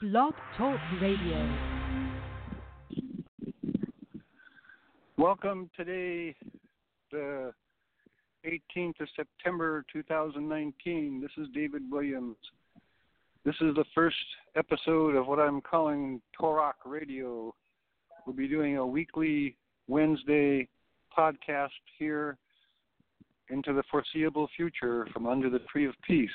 Blog Talk Radio. Welcome today, the 18th of September 2019. This is David Williams. This is the first episode of what I'm calling Torah Radio. We'll be doing a weekly Wednesday podcast here into the foreseeable future from under the Tree of Peace.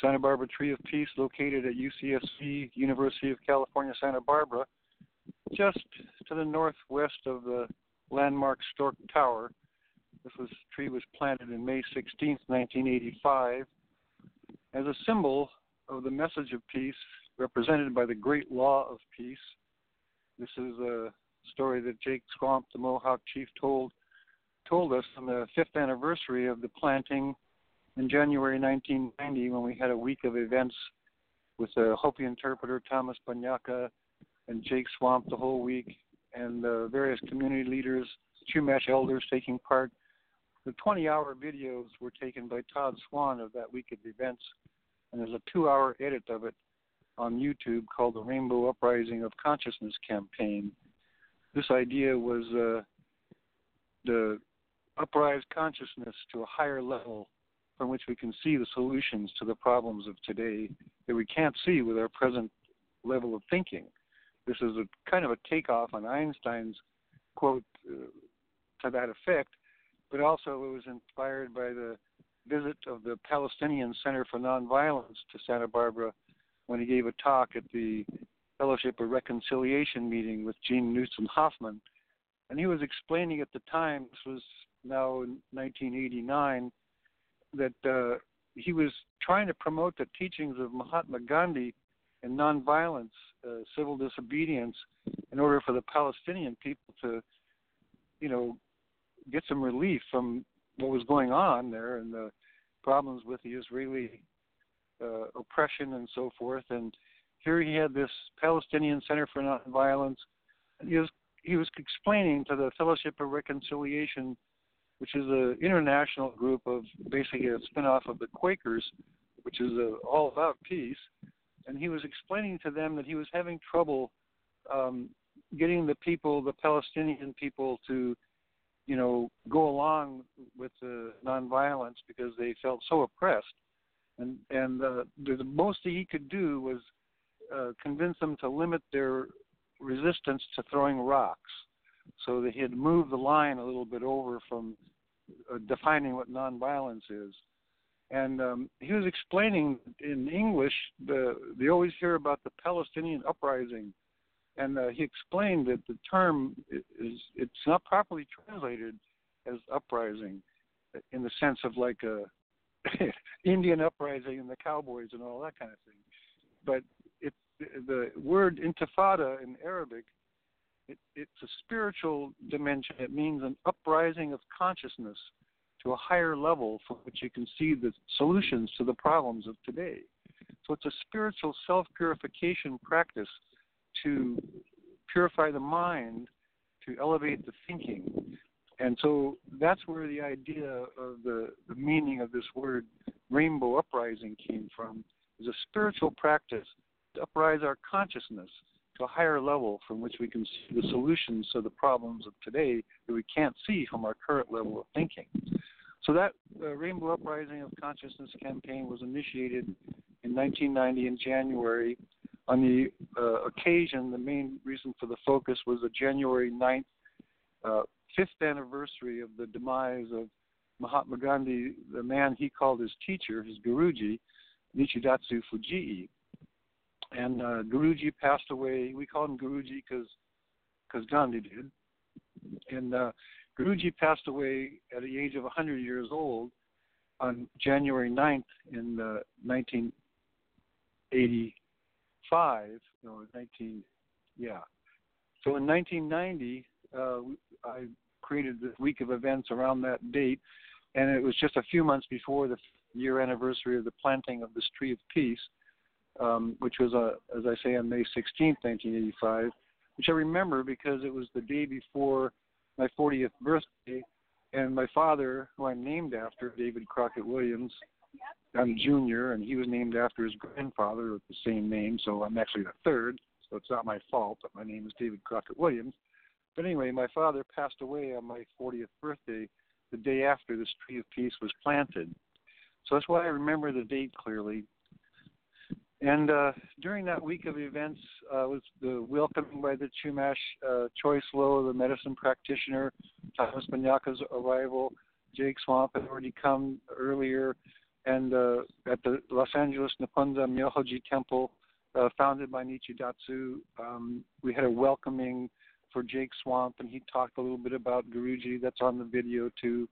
Santa Barbara Tree of Peace, located at UCSB, University of California, Santa Barbara, just to the northwest of the landmark Storke Tower. This was, tree was planted in May 16, 1985, as a symbol of the message of peace represented by the Great Law of Peace. This is a story that Jake Swamp, the Mohawk chief, told told us on the fifth anniversary of the planting in January 1990 when we had a week of events with the Hopi interpreter Thomas Banyacya and Jake Swamp the whole week and uh, various community leaders, Chumash elders taking part. The 20 hour videos were taken by Todd Swan of that week of events, and there's a two hour edit of it on YouTube called the Rainbow Uprising of Consciousness campaign. This idea was uh, the uprise consciousness to a higher level from which we can see the solutions to the problems of today that we can't see with our present level of thinking. This is a kind of a takeoff on Einstein's quote uh, to that effect, but also it was inspired by the visit of the Palestinian Center for Nonviolence to Santa Barbara when he gave a talk at the Fellowship of Reconciliation meeting with Gene Knudsen Hoffman. And he was explaining at the time, this was now in 1989, that uh, he was trying to promote the teachings of Mahatma Gandhi and nonviolence, uh, civil disobedience, in order for the Palestinian people to, you know, get some relief from what was going on there and the problems with the Israeli uh, oppression and so forth. And here he had this Palestinian Center for Nonviolence, he was he was explaining to the Fellowship of Reconciliation which is an international group of basically a spinoff of the Quakers, which is uh, all about peace. And he was explaining to them that he was having trouble um, getting the people, the Palestinian people, to, you know, go along with the nonviolence because they felt so oppressed. And and uh, the, the most that he could do was uh, convince them to limit their resistance to throwing rocks. So he had moved the line a little bit over from uh, defining what nonviolence is. And um, he was explaining in English the they always hear about the Palestinian uprising, and uh, he explained that the term is it's not properly translated as uprising, in the sense of like a Indian uprising and the cowboys and all that kind of thing. But it the word intifada in Arabic it, it's a spiritual dimension. It means an uprising of consciousness to a higher level from which you can see the solutions to the problems of today. So it's a spiritual self purification practice to purify the mind, to elevate the thinking. And so that's where the idea of the, the meaning of this word rainbow uprising came from, is a spiritual practice to uprise our consciousness a higher level from which we can see the solutions to the problems of today that we can't see from our current level of thinking. So that uh, Rainbow Uprising of Consciousness campaign was initiated in 1990 in January. On the uh, occasion, the main reason for the focus was the January 9th, uh, fifth anniversary of the demise of Mahatma Gandhi, the man he called his teacher, his Guruji, Nichidatsu Fujii and uh, Guruji passed away. We call him Guruji because because Gandhi did, and uh, Guruji passed away at the age of 100 years old on January 9th in uh, 1985. No, 19, yeah. So in 1990, uh, I created this week of events around that date, and it was just a few months before the year anniversary of the planting of this tree of peace um, which was, uh, as I say, on May 16, 1985, which I remember because it was the day before my 40th birthday, and my father, who I'm named after, David Crockett Williams, I'm junior, and he was named after his grandfather with the same name, so I'm actually the third. So it's not my fault, but my name is David Crockett Williams. But anyway, my father passed away on my 40th birthday, the day after this tree of peace was planted. So that's why I remember the date clearly. And uh, during that week of events uh, was the welcoming by the Chumash uh, Choice Low, the medicine practitioner, Thomas Banyacya's arrival. Jake Swamp had already come earlier, and uh, at the Los Angeles Nipponzan Myohoji Temple, uh, founded by Nichidatsu, um, we had a welcoming for Jake Swamp, and he talked a little bit about Guruji. That's on the video too.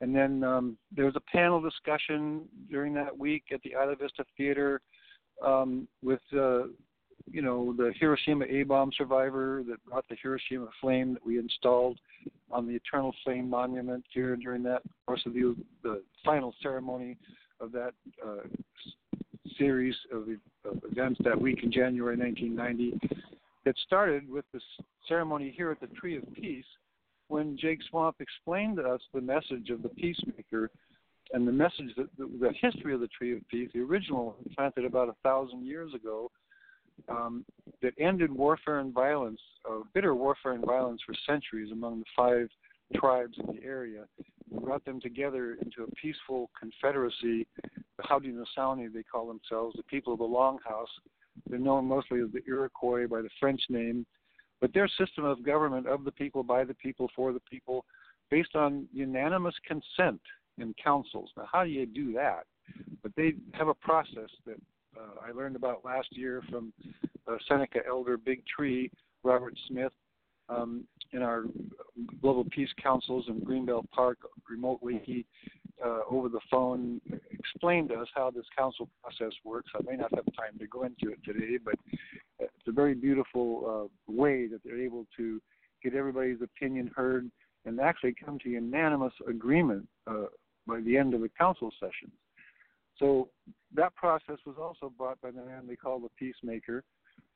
And then um, there was a panel discussion during that week at the Isla Vista Theater um, with, uh, you know, the Hiroshima A bomb survivor that brought the Hiroshima flame that we installed on the Eternal Flame Monument here during that course of the, the final ceremony of that uh, series of, of events that week in January 1990. It started with this ceremony here at the Tree of Peace when Jake Swamp explained to us the message of the peacemaker and the message that the, the history of the Tree of Peace, the original planted about a thousand years ago, um, that ended warfare and violence, uh, bitter warfare and violence for centuries among the five tribes in the area, brought them together into a peaceful confederacy. The Haudenosaunee, they call themselves, the people of the Longhouse. They're known mostly as the Iroquois by the French name, but their system of government of the people, by the people, for the people, based on unanimous consent in councils. Now, how do you do that? But they have a process that uh, I learned about last year from uh, Seneca elder Big Tree Robert Smith um, in our Global Peace Councils in Greenbelt Park remotely. He uh, over the phone explained to us how this council process works. I may not have time to go into it today, but it's a very beautiful uh, way that they're able to get everybody's opinion heard and actually come to unanimous agreement uh, by the end of the council session. So that process was also brought by the man they call the peacemaker.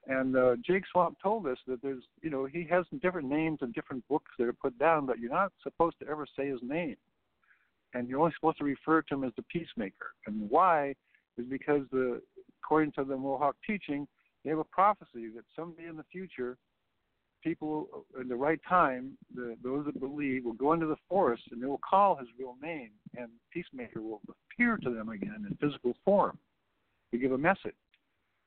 And uh, Jake Swamp told us that there's, you know, he has different names and different books that are put down, but you're not supposed to ever say his name. And you're only supposed to refer to him as the peacemaker. And why is because, the, according to the Mohawk teaching, they have a prophecy that someday in the future, people in the right time, the, those that believe, will go into the forest and they will call his real name, and Peacemaker will appear to them again in physical form to give a message.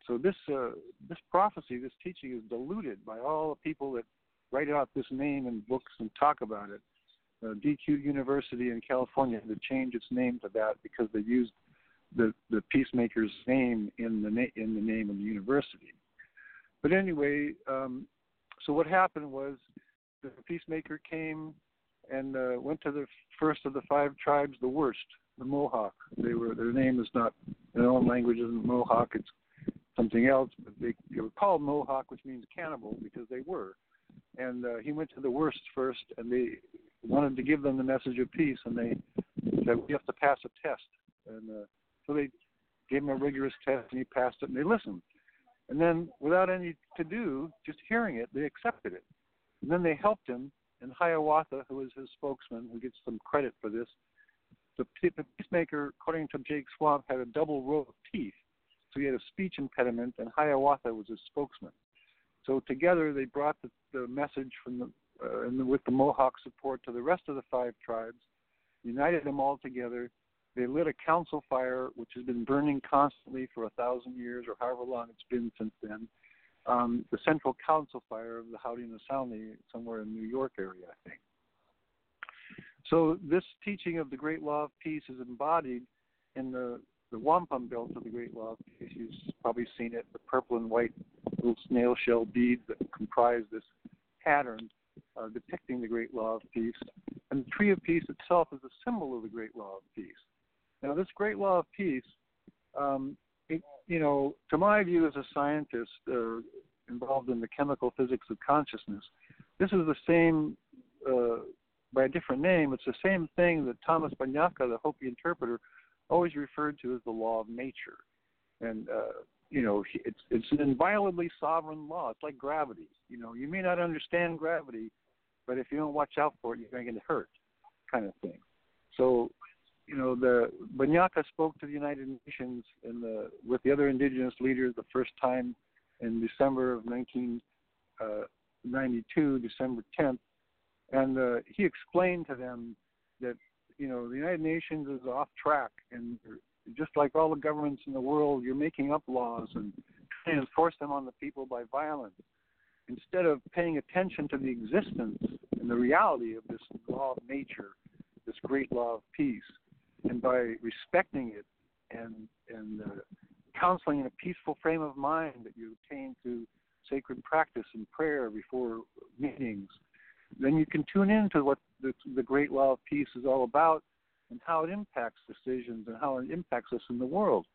So this uh, this prophecy, this teaching, is diluted by all the people that write out this name in books and talk about it. Uh, DQ University in California had to change its name to that because they used the the peacemaker's name in the na- in the name of the university. But anyway, um, so what happened was the peacemaker came and uh, went to the first of the five tribes, the worst, the Mohawk. They were their name is not their own language isn't Mohawk. It's something else, but they, they were called Mohawk, which means cannibal, because they were. And uh, he went to the worst first, and they wanted to give them the message of peace, and they said we have to pass a test. And uh, so they gave him a rigorous test, and he passed it, and they listened. And then, without any to do, just hearing it, they accepted it. And then they helped him, and Hiawatha, who was his spokesman, who gets some credit for this, the, the peacemaker, according to Jake Swamp, had a double row of teeth. So he had a speech impediment, and Hiawatha was his spokesman. So together they brought the, the message from the, uh, and with the Mohawk support to the rest of the five tribes, united them all together, they lit a council fire, which has been burning constantly for a thousand years or however long it's been since then. Um, the central council fire of the Haudenosaunee, somewhere in the New York area, I think. So this teaching of the Great Law of Peace is embodied in the the wampum belt of the Great Law of Peace. You've probably seen it, the purple and white little snail shell beads that comprise this pattern uh, depicting the Great Law of Peace. And the Tree of Peace itself is a symbol of the Great Law of Peace. Now, this great law of peace, um, it, you know, to my view as a scientist uh, involved in the chemical physics of consciousness, this is the same, uh, by a different name, it's the same thing that Thomas Banyacya, the Hopi interpreter, always referred to as the law of nature. And, uh, you know, it's, it's an inviolably sovereign law. It's like gravity. You know, you may not understand gravity, but if you don't watch out for it, you're going to get hurt, kind of thing. So you know, the Banyacya spoke to the United Nations and with the other indigenous leaders the first time in December of 1992, uh, December 10th, and uh, he explained to them that you know the United Nations is off track, and just like all the governments in the world, you're making up laws and trying to enforce them on the people by violence. Instead of paying attention to the existence and the reality of this law of nature, this great law of peace, and by respecting it and and uh, counseling in a peaceful frame of mind that you obtain through sacred practice and prayer before meetings, then you can tune in to what the, the great law of peace is all about and how it impacts decisions and how it impacts us in the world.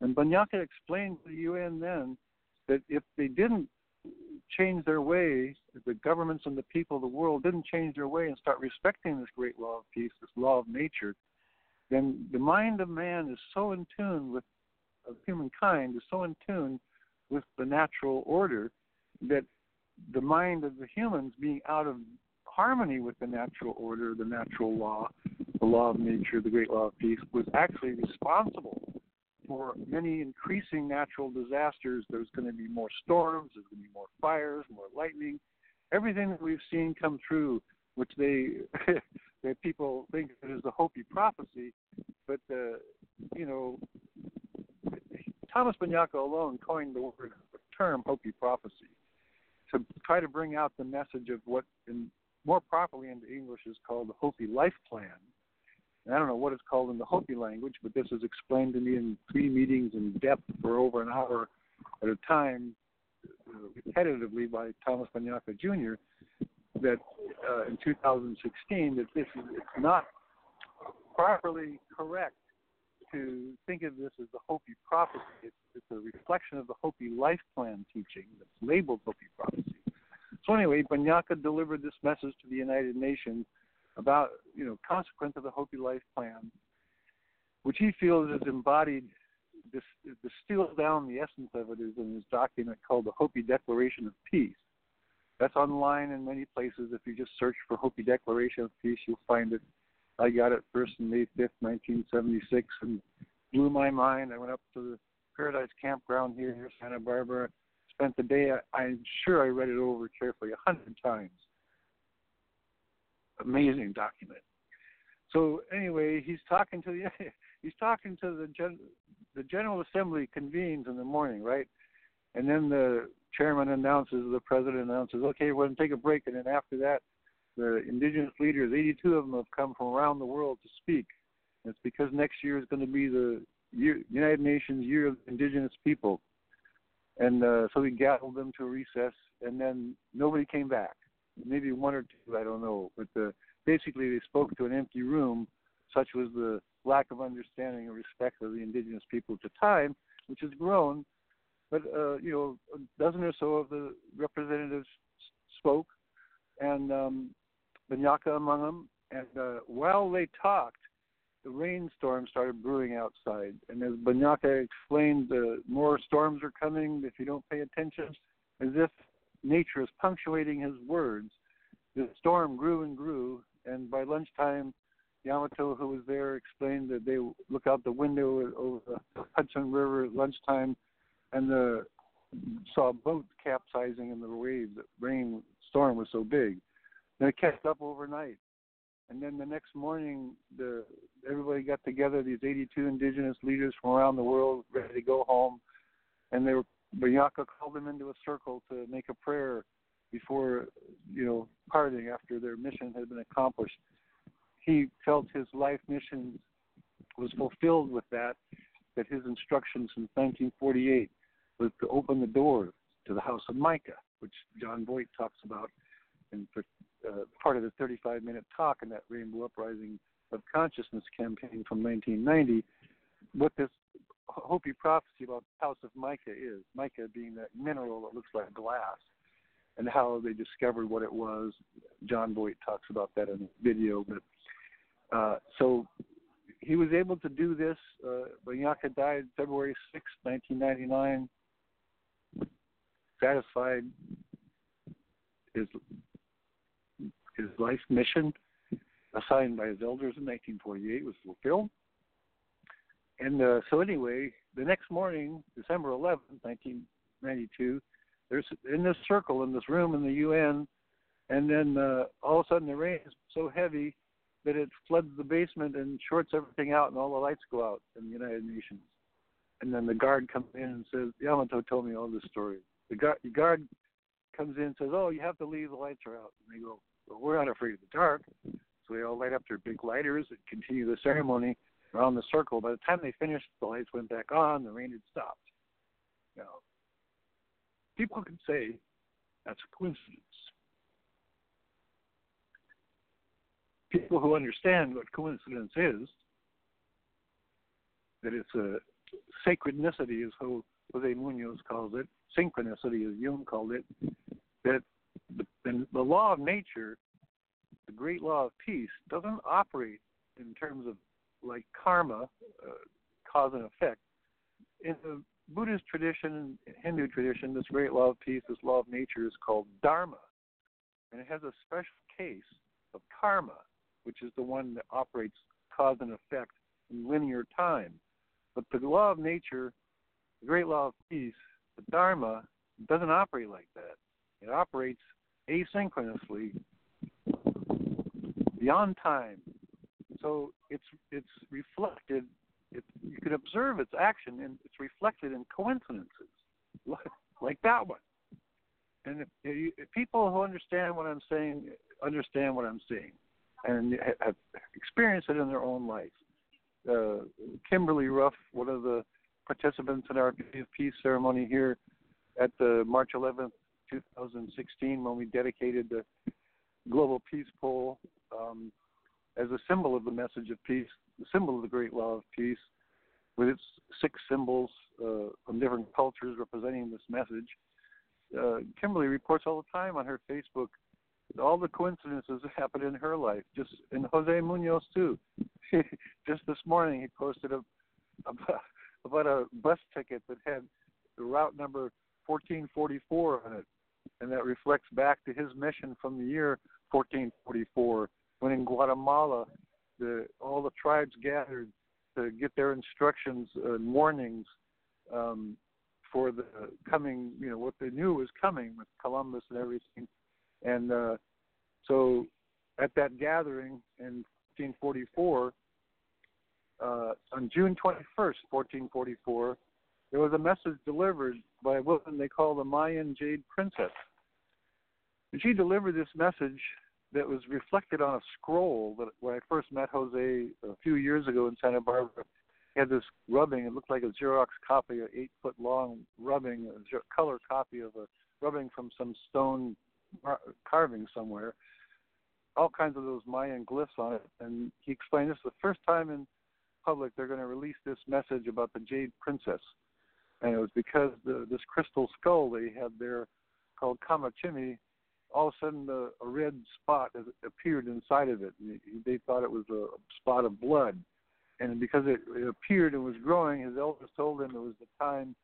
And Banyacya explained to the UN then that if they didn't change their way, if the governments and the people of the world didn't change their way and start respecting this great law of peace, this law of nature, then the mind of man is so in tune with of humankind is so in tune with the natural order that the mind of the humans being out of harmony with the natural order, the natural law, the law of nature, the great law of peace, was actually responsible for many increasing natural disasters. There's going to be more storms, there's going to be more fires, more lightning. Everything that we've seen come true, which they that people think it is the Hopi prophecy, but uh, you know, Thomas Banyacya alone coined the word term Hopi prophecy to try to bring out the message of what, in, more properly into English, is called the Hopi life plan I don't know what it's called in the Hopi language, but this was explained to me in three meetings in depth for over an hour at a time, uh, repetitively by Thomas Banyacya Jr. That uh, in 2016 that this is it's not properly correct to think of this as the Hopi prophecy. It's, it's a reflection of the Hopi life plan teaching that's labeled Hopi prophecy. So anyway, Banyacya delivered this message to the United Nations about you know consequence of the Hopi Life Plan, which he feels is embodied, this distills down the essence of it is in his document called the Hopi Declaration of Peace. That's online in many places. If you just search for Hopi Declaration of Peace, you'll find it. I got it first in May 5th, 1976, and blew my mind. I went up to the Paradise Campground here near Santa Barbara. Spent the day. I, I'm sure I read it over carefully a hundred times amazing document. So anyway, he's talking to the he's talking to the gen, the General Assembly convenes in the morning, right? And then the chairman announces, the president announces, okay, we're going to take a break, and then after that, the indigenous leaders, 82 of them, have come from around the world to speak. And it's because next year is going to be the year, United Nations Year of Indigenous People, and uh, so we gathered them to a recess, and then nobody came back maybe one or two, I don't know. But uh, basically, they spoke to an empty room. Such was the lack of understanding and respect of the indigenous people at the time, which has grown. But uh, you know, a dozen or so of the representatives spoke, and um, Banyacya among them. And uh, while they talked, the rainstorm started brewing outside. And as Banyacya explained, uh, more storms are coming if you don't pay attention, as if nature is punctuating his words. The storm grew and grew, and by lunchtime, Yamato, who was there, explained that they look out the window over the Hudson River at lunchtime, and the saw boats capsizing in the waves. The rain storm was so big. And it kept up overnight, and then the next morning, the everybody got together. These 82 indigenous leaders from around the world, ready to go home, and they were Banyacya called them into a circle to make a prayer before, you know, parting after their mission had been accomplished. He felt his life mission was fulfilled with that, that his instructions in 1948 was to open the door to the House of Mica, which John Voight talks about in uh, part of the 35 minute talk in that Rainbow Uprising of Consciousness campaign from 1990. What this Hopi prophecy about the House of Mica is Mica being that mineral that looks like glass, and how they discovered what it was. John Voight talks about that in the video. But uh, so he was able to do this. Uh, Banyacya died February 6, 1999, satisfied his his life mission. assigned by his elders in 1948 was fulfilled. And uh, so anyway, the next morning, December 11, 1992, there's in this circle in this room in the UN, and then uh, all of a sudden the rain is so heavy that it floods the basement and shorts everything out, and all the lights go out in the United Nations. And then the guard comes in and says, Yamato told me all this story. The guard, the guard comes in and says, "Oh, you have to leave. The lights are out." And they go, "Well, we're not afraid of the dark." So they all light up their big lighters and continue the ceremony around the circle. By the time they finished, the lights went back on. The rain had stopped. Now, people can say that's a coincidence. People who understand what coincidence is, that it's a sacrednicity, as Jose Munoz calls it, synchronicity, as Jung called it, that the, the law of nature, the great law of peace, doesn't operate in terms of like karma, uh, cause and effect. In the Buddhist tradition, Hindu tradition, this great law of peace, this law of nature is called dharma. And it has a special case of karma, which is the one that operates cause and effect in linear time. But the law of nature, the great law of peace, the dharma, doesn't operate like that. It operates asynchronously beyond time. So it's it's reflected. It, you can observe its action, and it's reflected in coincidences, like that one. And if, if people who understand what I'm saying understand what I'm saying, and have experienced it in their own life. Uh, Kimberly Ruff, one of the participants in our peace ceremony here at the March 11th, 2016, when we dedicated the global peace pole um, as a symbol of the message of peace, the symbol of the great law of peace, with its six symbols uh, from different cultures representing this message. Uh, Kimberly reports all the time on her Facebook all the coincidences that happened in her life. Just and Jose Munoz too. just this morning he posted a, about, about a bus ticket that had the route number 1444 on it, and that reflects back to his mission from the year 1444 when in Guatemala the all the tribes gathered to get their instructions and warnings um, for the coming, you know, what they knew was coming with Columbus and everything. And uh, so at that gathering in 1444, uh, on June 21st, 1444, there was a message delivered by a woman they call the Mayan Jade Princess. And she delivered this message that was reflected on a scroll that when I first met Jose a few years ago in Santa Barbara, he had this rubbing. It looked like a Xerox copy, an eight foot long rubbing, a color copy of a rubbing from some stone carving somewhere. All kinds of those Mayan glyphs on it. And he explained this is the first time in public they're going to release this message about the Jade Princess. And it was because the, this crystal skull they had there called Kamachimi all of a sudden the, a red spot appeared inside of it. They thought it was a spot of blood, and because it, it appeared and was growing, his elders told him it was the time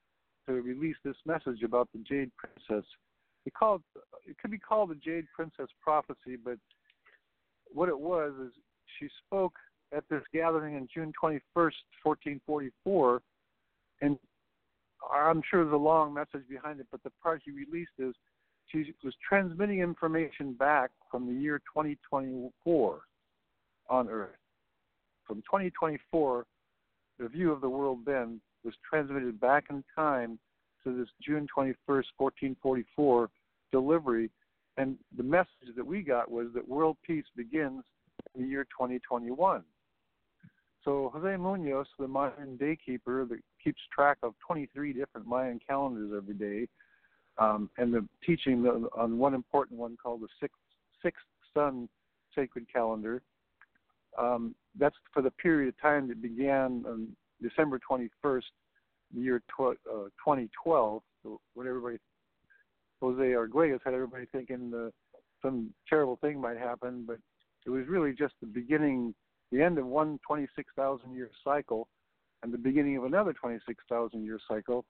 to release this message about the Jade Princess. It called it could be called the Jade Princess prophecy, but what it was is she spoke at this gathering on June 21st, 1444, and I'm sure there's a long message behind it, but the part he released is she was transmitting information back from the year 2024 on Earth. From 2024, the view of the world then was transmitted back in time to this June 21st, 1444 delivery. And the message that we got was that world peace begins in the year 2021. So Jose Munoz, the Mayan day keeper that keeps track of 23 different Mayan calendars every day, um, and the teaching on one important one called the Sixth, Sixth Sun Sacred Calendar. Um, that's for the period of time that began on December 21st, the year tw- uh, 2012. So what everybody, Jose Arguelles had everybody thinking some terrible thing might happen, but it was really just the beginning, the end of one 26,000 year cycle, and the beginning of another 26,000 year cycle.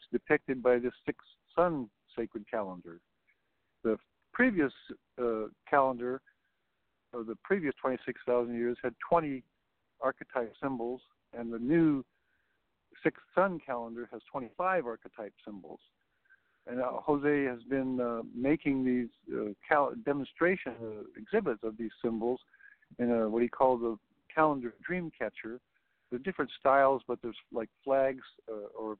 is depicted by this sixth sun sacred calendar. The previous uh, calendar of the previous 26,000 years had 20 archetype symbols, and the new sixth sun calendar has 25 archetype symbols. And uh, Jose has been uh, making these uh, cal- demonstration uh, exhibits of these symbols in a, what he calls a calendar dream catcher. There are different styles, but there's like flags uh, or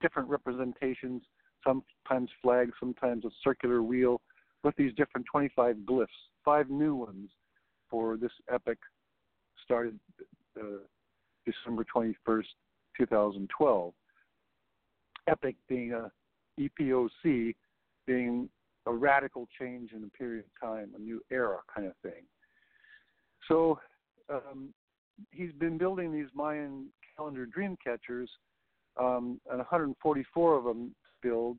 different representations. Sometimes flags, sometimes a circular wheel, with these different 25 glyphs. Five new ones for this epic started uh, December 21st, 2012. Epic being a EPOC, being a radical change in a period of time, a new era kind of thing. So um, he's been building these Mayan calendar dream catchers, um, and 144 of them build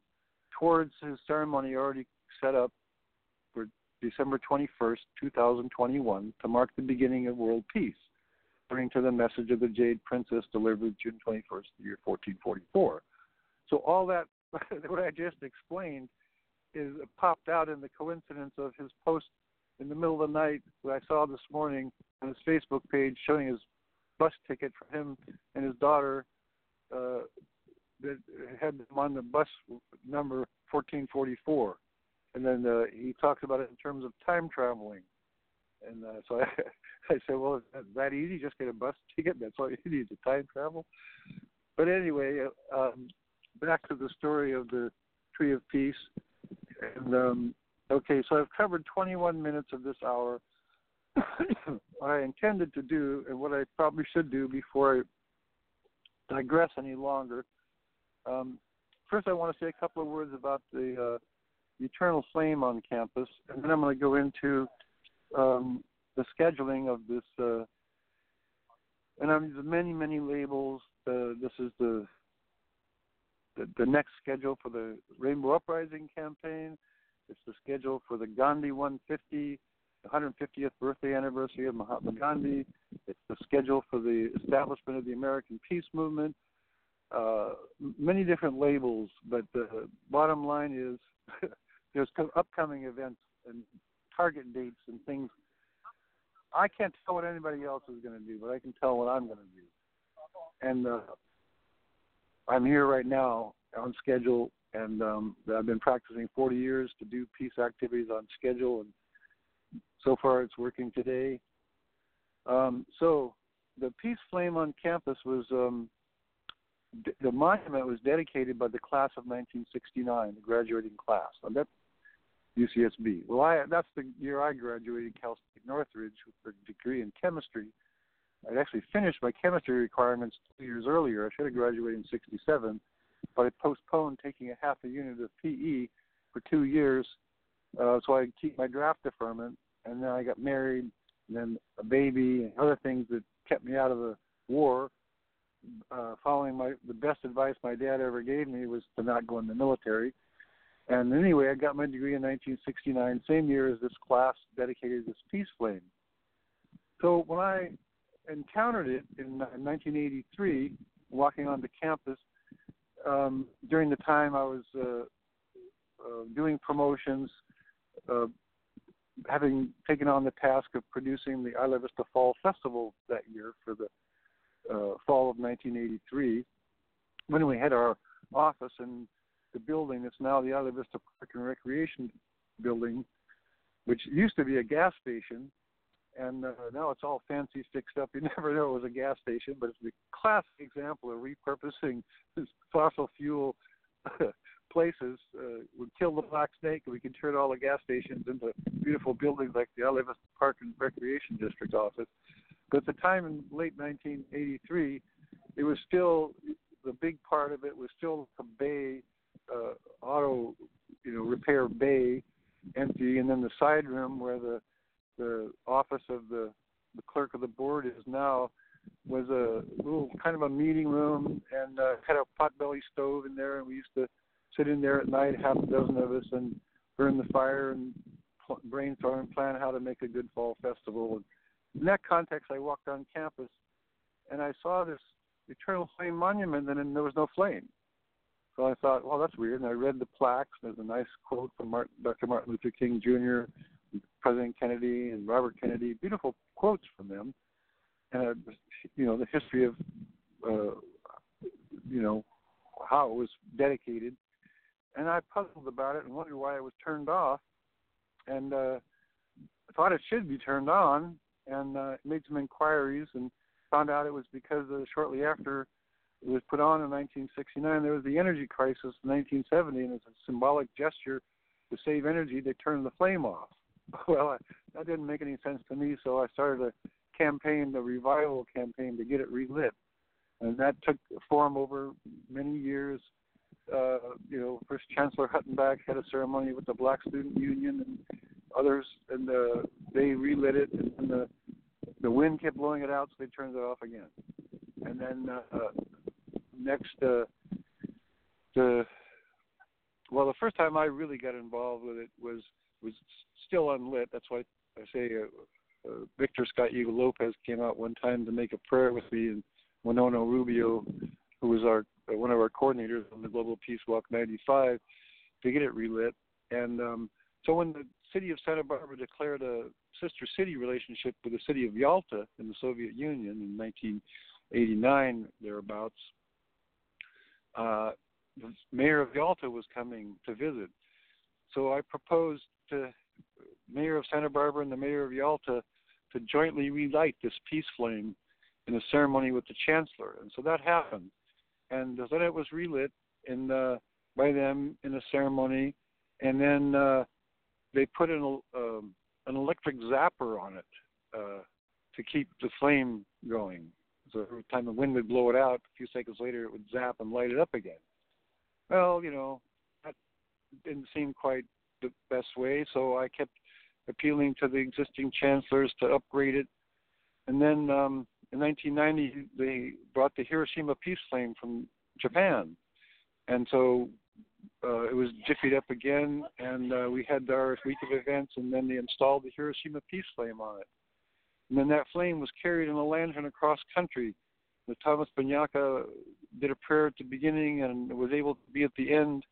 towards his ceremony already set up for December 21st, 2021, to mark the beginning of world peace, according to the message of the Jade Princess delivered June 21st, the year 1444. So all that, what I just explained, is popped out in the coincidence of his post in the middle of the night that I saw this morning on his Facebook page showing his bus ticket for him and his daughter uh, that had them on the bus number 1444. And then uh, he talks about it in terms of time traveling. And uh, so I, I said, well, is that easy? Just get a bus ticket. That's all you need to time travel. But anyway, uh, um, back to the story of the Tree of Peace. And um, okay, so I've covered 21 minutes of this hour. what I intended to do, and what I probably should do before I digress any longer, um, first I want to say a couple of words about the uh, Eternal Flame on campus, and then I'm going to go into um, the scheduling of this. Uh, and I'm the many many labels. Uh, this is the, the the next schedule for the Rainbow Uprising campaign. It's the schedule for the Gandhi 150, the 150th birthday anniversary of Mahatma Gandhi. It's the schedule for the establishment of the American Peace Movement. Uh, many different labels, but the bottom line is there's upcoming events and target dates and things. I can't tell what anybody else is going to do, but I can tell what I'm going to do. And uh, I'm here right now on schedule, and um, I've been practicing 40 years to do peace activities on schedule, and so far it's working today. Um, so the Peace Flame on campus was um, the monument was dedicated by the class of 1969, the graduating class. I'm at UCSB. Well, I that's the year I graduated Cal State Northridge with a degree in chemistry. I'd actually finished my chemistry requirements two years earlier. I should have graduated in '67, but I postponed taking a half a unit of PE for two years uh, so I could keep my draft deferment. And then I got married, and then a baby, and other things that kept me out of the war uh, following my the best advice my dad ever gave me was to not go in the military. And anyway, I got my degree in 1969, same year as this class dedicated to this peace flame. So when I encountered it in 1983, walking onto campus, um, during the time I was uh, uh, doing promotions, uh, having taken on the task of producing the Isla Vista Fall Festival that year for the uh, fall of 1983 when we had our office in the building that's now the Isla Vista Park and Recreation Building, which used to be a gas station, and uh, now it's all fancy fixed up. You never know it was a gas station, but it's the classic example of repurposing fossil fuel places. Uh, would kill the black snake, and we can turn all the gas stations into beautiful buildings like the Vista Park and Recreation District office. But at the time in late 1983, it was still the big part of it was still the bay, uh, auto, you know, repair bay, empty, and then the side room where the the office of the the clerk of the board is now was a little kind of a meeting room and uh, had a potbelly stove in there, and we used to sit in there at night, half a dozen of us, and burn the fire and pl- brainstorm and plan how to make a good fall festival. And in that context, I walked on campus and I saw this eternal flame monument, and there was no flame. So I thought, well, that's weird. And I read the plaques. There's a nice quote from Martin, Dr. Martin Luther King Jr., President Kennedy and Robert Kennedy. Beautiful quotes from them, and uh, you know the history of uh, you know how it was dedicated. And I puzzled about it and wondered why it was turned off, and uh, thought it should be turned on, and uh, made some inquiries and found out it was because uh, shortly after it was put on in 1969, there was the energy crisis in 1970, and as a symbolic gesture to save energy, they turned the flame off. Well, I, that didn't make any sense to me, so I started a campaign, the revival campaign, to get it relit, and that took form over many years. Uh, you know, first Chancellor Huttenback had a ceremony with the Black Student Union and others, and uh, they relit it, and, and the the wind kept blowing it out, so they turned it off again. And then uh, next, uh, the well, the first time I really got involved with it was was still unlit. That's why I say uh, uh, Victor Scott Eagle Lopez came out one time to make a prayer with me, and Winona Rubio, who was our uh, one of our coordinators on the Global Peace Walk '95, to get it relit. And um, so when the city of Santa Barbara declared a sister city relationship with the city of Yalta in the Soviet Union in 1989 thereabouts, uh, the mayor of Yalta was coming to visit. So I proposed Santa Barbara and the mayor of Yalta to jointly relight this peace flame in a ceremony with the chancellor, and so that happened. And then it was relit in uh, by them in a ceremony, and then uh, they put an um, an electric zapper on it uh, to keep the flame going. So every time the wind would blow it out, a few seconds later it would zap and light it up again. Well, you know, that didn't seem quite the best way, so I kept appealing to the existing chancellors to upgrade it. And then um, in 1990, they brought the Hiroshima peace flame from Japan, and so uh, it was jiffied up again, and uh, we had our week of events, and then they installed the Hiroshima peace flame on it. And then that flame was carried in a lantern across country. The Thomas Banyacya did a prayer at the beginning and was able to be at the end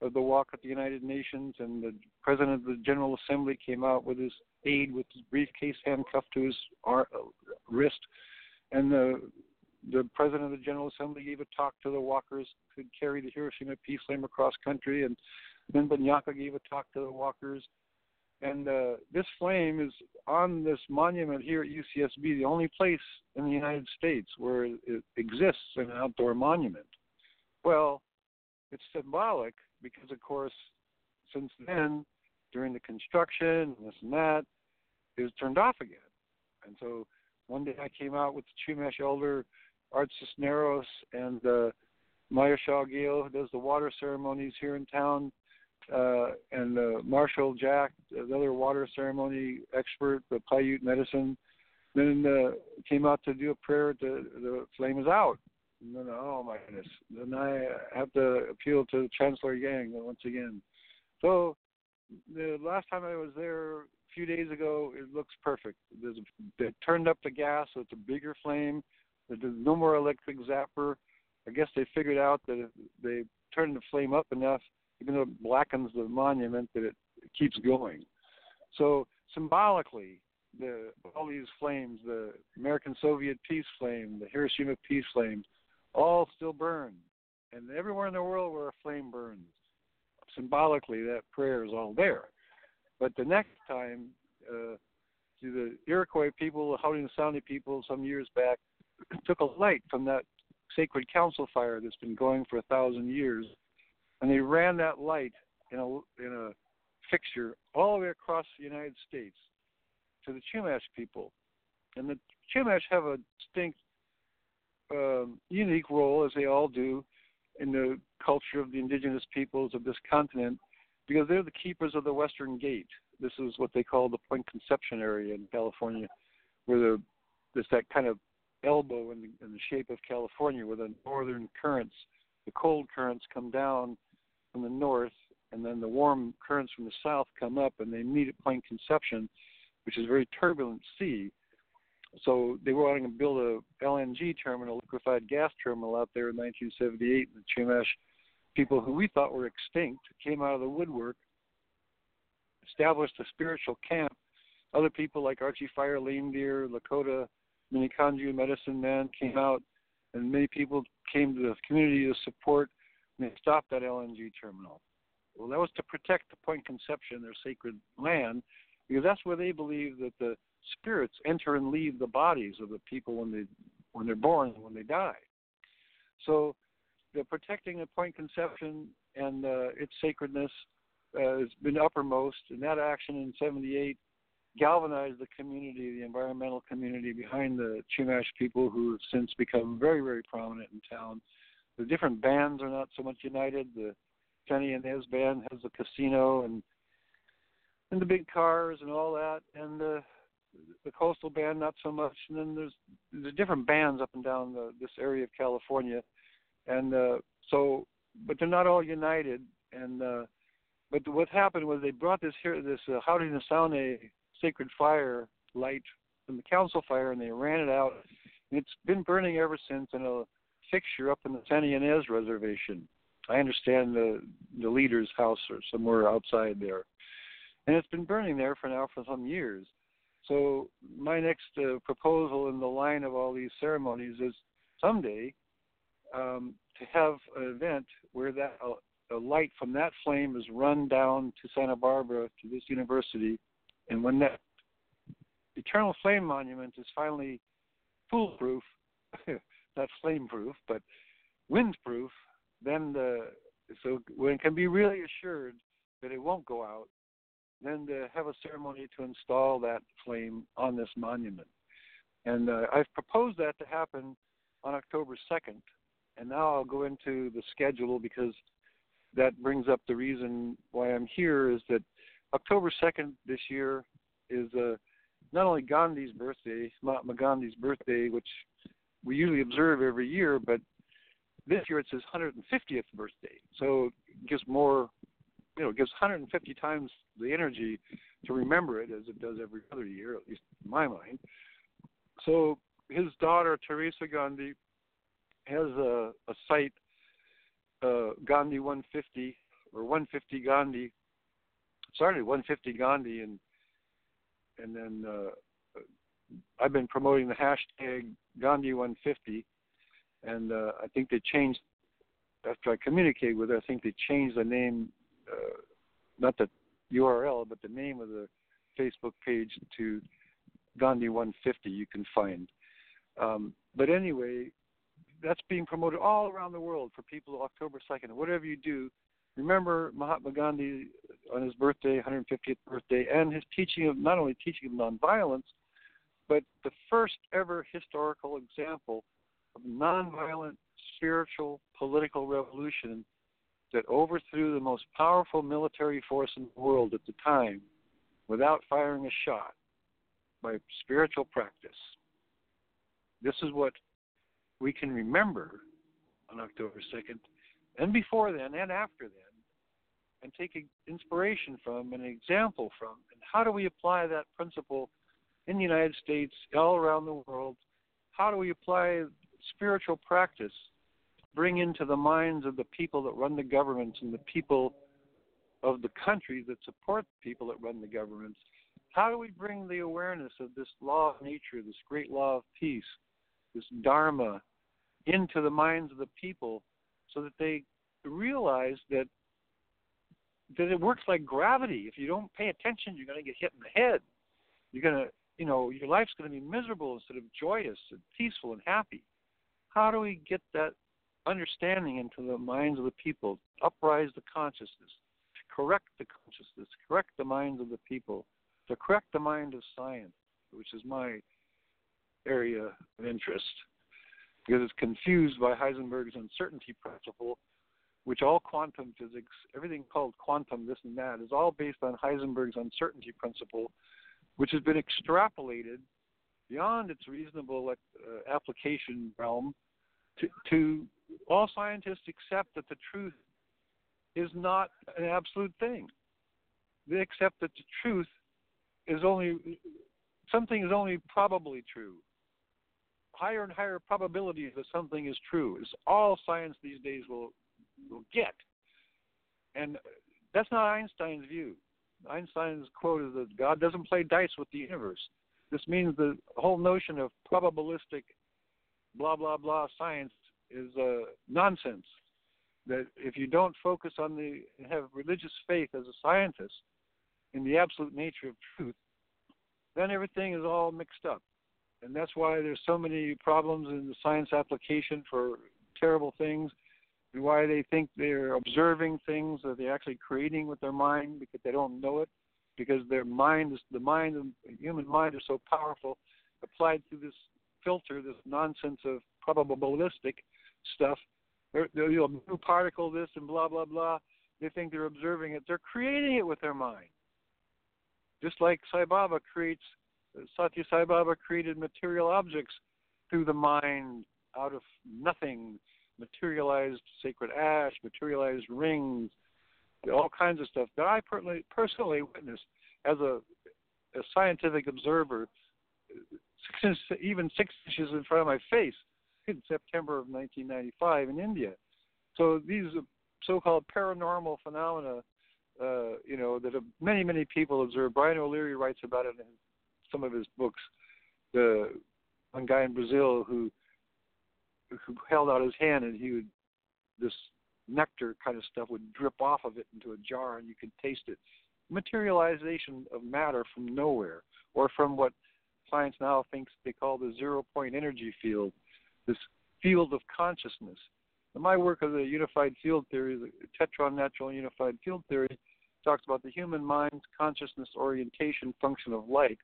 of the walk at the United Nations. And the president of the General Assembly came out with his aide with his briefcase handcuffed to his wrist. And the the president of the General Assembly gave a talk to the walkers who carry the Hiroshima peace flame across country, and then Banyacya gave a talk to the walkers. And uh, this flame is on this monument here at UCSB, the only place in the United States where it exists in an outdoor monument. Well, it's symbolic because, of course, since then, during the construction and this and that, it was turned off again. And so one day I came out with the Chumash elder Art Cisneros and uh, Maya Shawgil, who does the water ceremonies here in town, uh, and uh, Marshall Jack, another water ceremony expert, the Paiute medicine. Then uh, came out to do a prayer. The flame is out. And then, oh my goodness! Then I have to appeal to Chancellor Yang once again. So the last time I was there a few days ago, it looks perfect. There's a, they turned up the gas, so it's a bigger flame. There's no more electric zapper. I guess they figured out that if they turn the flame up enough, even though it blackens the monument, that it, it keeps going. So symbolically, the all these flames, the American Soviet peace flame, the Hiroshima peace flame, all still burn. And everywhere in the world where a flame burns, symbolically that prayer is all there. But the next time, uh, to the Iroquois people, the Haudenosaunee people, some years back, took a light from that sacred council fire that's been going for a thousand years, and they ran that light in a in a fixture all the way across the United States to the Chumash people, and the Chumash have a distinct, um, unique role as they all do in the culture of the indigenous peoples of this continent, because they're the keepers of the Western Gate. This is what they call the Point Conception area in California, where the there's that kind of elbow in the, in the shape of California, where the northern currents, the cold currents, come down from the north, and then the warm currents from the south come up, and they meet at Point Conception, which is a very turbulent sea. So they were wanting to build a LNG terminal, liquefied gas terminal, out there in 1978. And the Chumash people, who we thought were extinct, came out of the woodwork, established a spiritual camp other people like Archie Fire Lame Deer, Lakota Minneconjou Medicine Man came out, and many people came to the community to support, and they stopped that LNG terminal. Well, that was to protect the Point Conception, their sacred land, because that's where they believe that the spirits enter and leave the bodies of the people when they when they're born and when they die. So, the protecting the Point Conception and uh, its sacredness uh, has been uppermost, and that action in '78 galvanized the community, the environmental community behind the Chumash people who have since become very, very prominent in town. The different bands are not so much united. The Kenny and his band has a casino and and the big cars and all that, and the the coastal band not so much. And then there's there's different bands up and down the, this area of California, and uh, so but they're not all united. And uh, but what happened was they brought this here this uh, Haudenosaunee sacred fire light from the council fire, and they ran it out. And it's been burning ever since in a fixture up in the San Ynez reservation. I understand the the leader's house or somewhere outside there, and it's been burning there for now for some years. So my next uh, proposal in the line of all these ceremonies is someday um, to have an event where that uh, a light from that flame is run down to Santa Barbara to this university and when that eternal flame monument is finally foolproof, not flameproof, but windproof, then the so it can be really assured that it won't go out, then to have a ceremony to install that flame on this monument. And uh, I've proposed that to happen on October 2nd. And now I'll go into the schedule because that brings up the reason why I'm here is that October 2nd this year is uh, not only Gandhi's birthday, Mahatma Gandhi's birthday, which we usually observe every year, but this year it's his 150th birthday. So it gives more, you know, it gives 150 times the energy to remember it as it does every other year, at least in my mind. So his daughter, Teresa Gandhi, has a, a site, uh, Gandhi 150 or 150 Gandhi Sorry, 150 Gandhi, and and then uh, I've been promoting the hashtag Gandhi 150, and uh, I think they changed after I communicated with her. I think they changed the name, uh, not the URL, but the name of the Facebook page to Gandhi 150. You can find. Um, but anyway, that's being promoted all around the world for people October 2nd. Whatever you do, remember Mahatma Gandhi on his birthday, 150th birthday, and his teaching of not only teaching of nonviolence, but the first ever historical example of nonviolent spiritual political revolution that overthrew the most powerful military force in the world at the time without firing a shot by spiritual practice. This is what we can remember on October 2nd, and before then and after then and take inspiration from and example from. And how do we apply that principle in the United States, all around the world? How do we apply spiritual practice, bring into the minds of the people that run the governments and the people of the country that support the people that run the governments? How do we bring the awareness of this law of nature, this great law of peace, this Dharma, into the minds of the people so that they realize that that it works like gravity. If you don't pay attention, you're going to get hit in the head. You're going to, you know, your life's going to be miserable instead of joyous and peaceful and happy. How do we get that understanding into the minds of the people, uprise the consciousness, correct the consciousness, correct the minds of the people, to correct the mind of science, which is my area of interest, because it's confused by Heisenberg's uncertainty principle which all quantum physics, everything called quantum, this and that, is all based on Heisenberg's uncertainty principle, which has been extrapolated beyond its reasonable uh, application realm to, to all scientists accept that the truth is not an absolute thing. They accept that the truth is only something is only probably true. Higher and higher probabilities that something is true is all science these days will will get. And that's not Einstein's view. Einstein's quote is that God doesn't play dice with the universe. This means the whole notion of probabilistic blah blah blah science is uh, nonsense. That if you don't focus on the have religious faith as a scientist in the absolute nature of truth, then everything is all mixed up, and that's why there's so many problems in the science application for terrible things, and why they think they're observing things that they're actually creating with their mind because they don't know it, because their mind is the mind the human mind is so powerful, applied through this filter, this nonsense of probabilistic stuff. They're, they're you know, new particle this and blah blah blah. They think they're observing it. They're creating it with their mind. Just like Sai Baba creates, Satya Sai Baba created material objects through the mind out of nothing, materialized sacred ash, materialized rings, all kinds of stuff that I personally personally witnessed as a, a scientific observer, six, even six inches in front of my face in September of 1995 in India. So these so-called paranormal phenomena, uh, you know, that many many people observe. Brian O'Leary writes about it in some of his books. The one guy in Brazil who who held out his hand and he would this nectar kind of stuff would drip off of it into a jar and you could taste it. Materialization of matter from nowhere, or from what science now thinks they call the zero point energy field, this field of consciousness. And my work of the unified field theory, the Tetron natural unified field theory, talks about the human mind's consciousness orientation function of light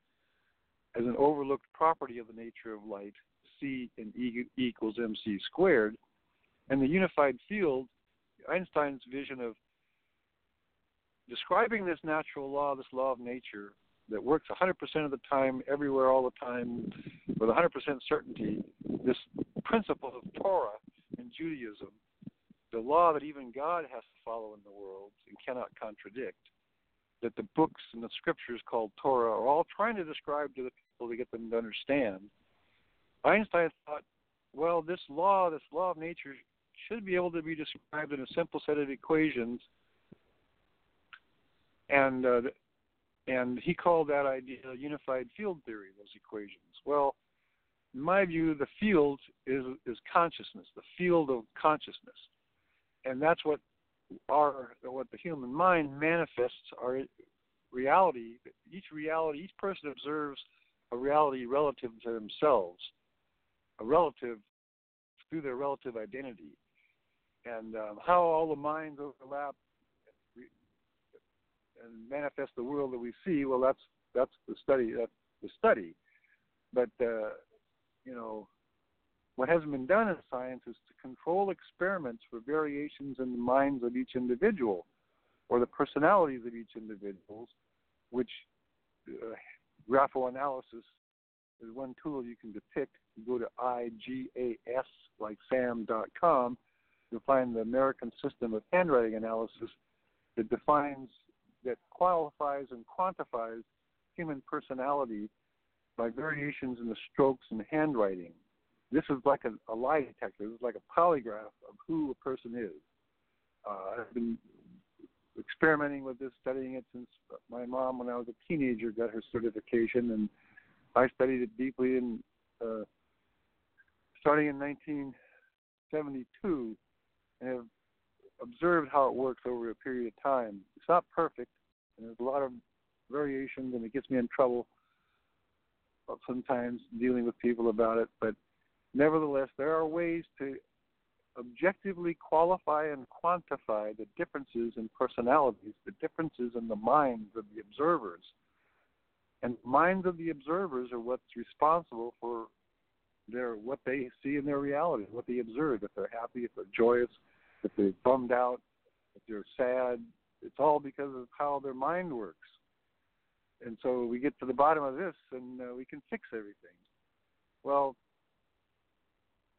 as an overlooked property of the nature of light, C and E equals mc squared, and the unified field Einstein's vision of describing this natural law, this law of nature that works 100% of the time, everywhere, all the time, with 100% certainty, this principle of Torah in Judaism, the law that even God has to follow in the world and cannot contradict, that the books and the scriptures called Torah are all trying to describe to the people to get them to understand. Einstein thought, well, this law, this law of nature, should be able to be described in a simple set of equations. And uh, and he called that idea unified field theory. Those equations. Well, in my view, the field is is consciousness, the field of consciousness, and that's what our what the human mind manifests our reality. Each reality, each person observes a reality relative to themselves, a relative through their relative identity and um, how all the minds overlap and manifest the world that we see. Well, that's that's the study. That's the study. But uh, you know, what hasn't been done in science is to control experiments for variations in the minds of each individual, or the personalities of each individual, which uh, graphoanalysis is one tool you can depict. You go to IGAS like Sam.com you'll find the American System of Handwriting Analysis that defines, that qualifies and quantifies human personality by variations in the strokes and handwriting. This is like a, a lie detector. This is like a polygraph of who a person is. Uh, I've been experimenting with this, studying it since my mom, when I was a teenager, got her certification, and I studied it deeply. And uh, starting in 1972, and have observed how it works over a period of time. It's not perfect, and there's a lot of variations, and it gets me in trouble sometimes dealing with people about it. But nevertheless, there are ways to objectively qualify and quantify the differences in personalities, the differences in the minds of the observers. And minds of the observers are what's responsible for their what they see in their reality, what they observe, if they're happy, if they're joyous, if they're bummed out, if they're sad, it's all because of how their mind works. And so we get to the bottom of this, and uh, we can fix everything. Well,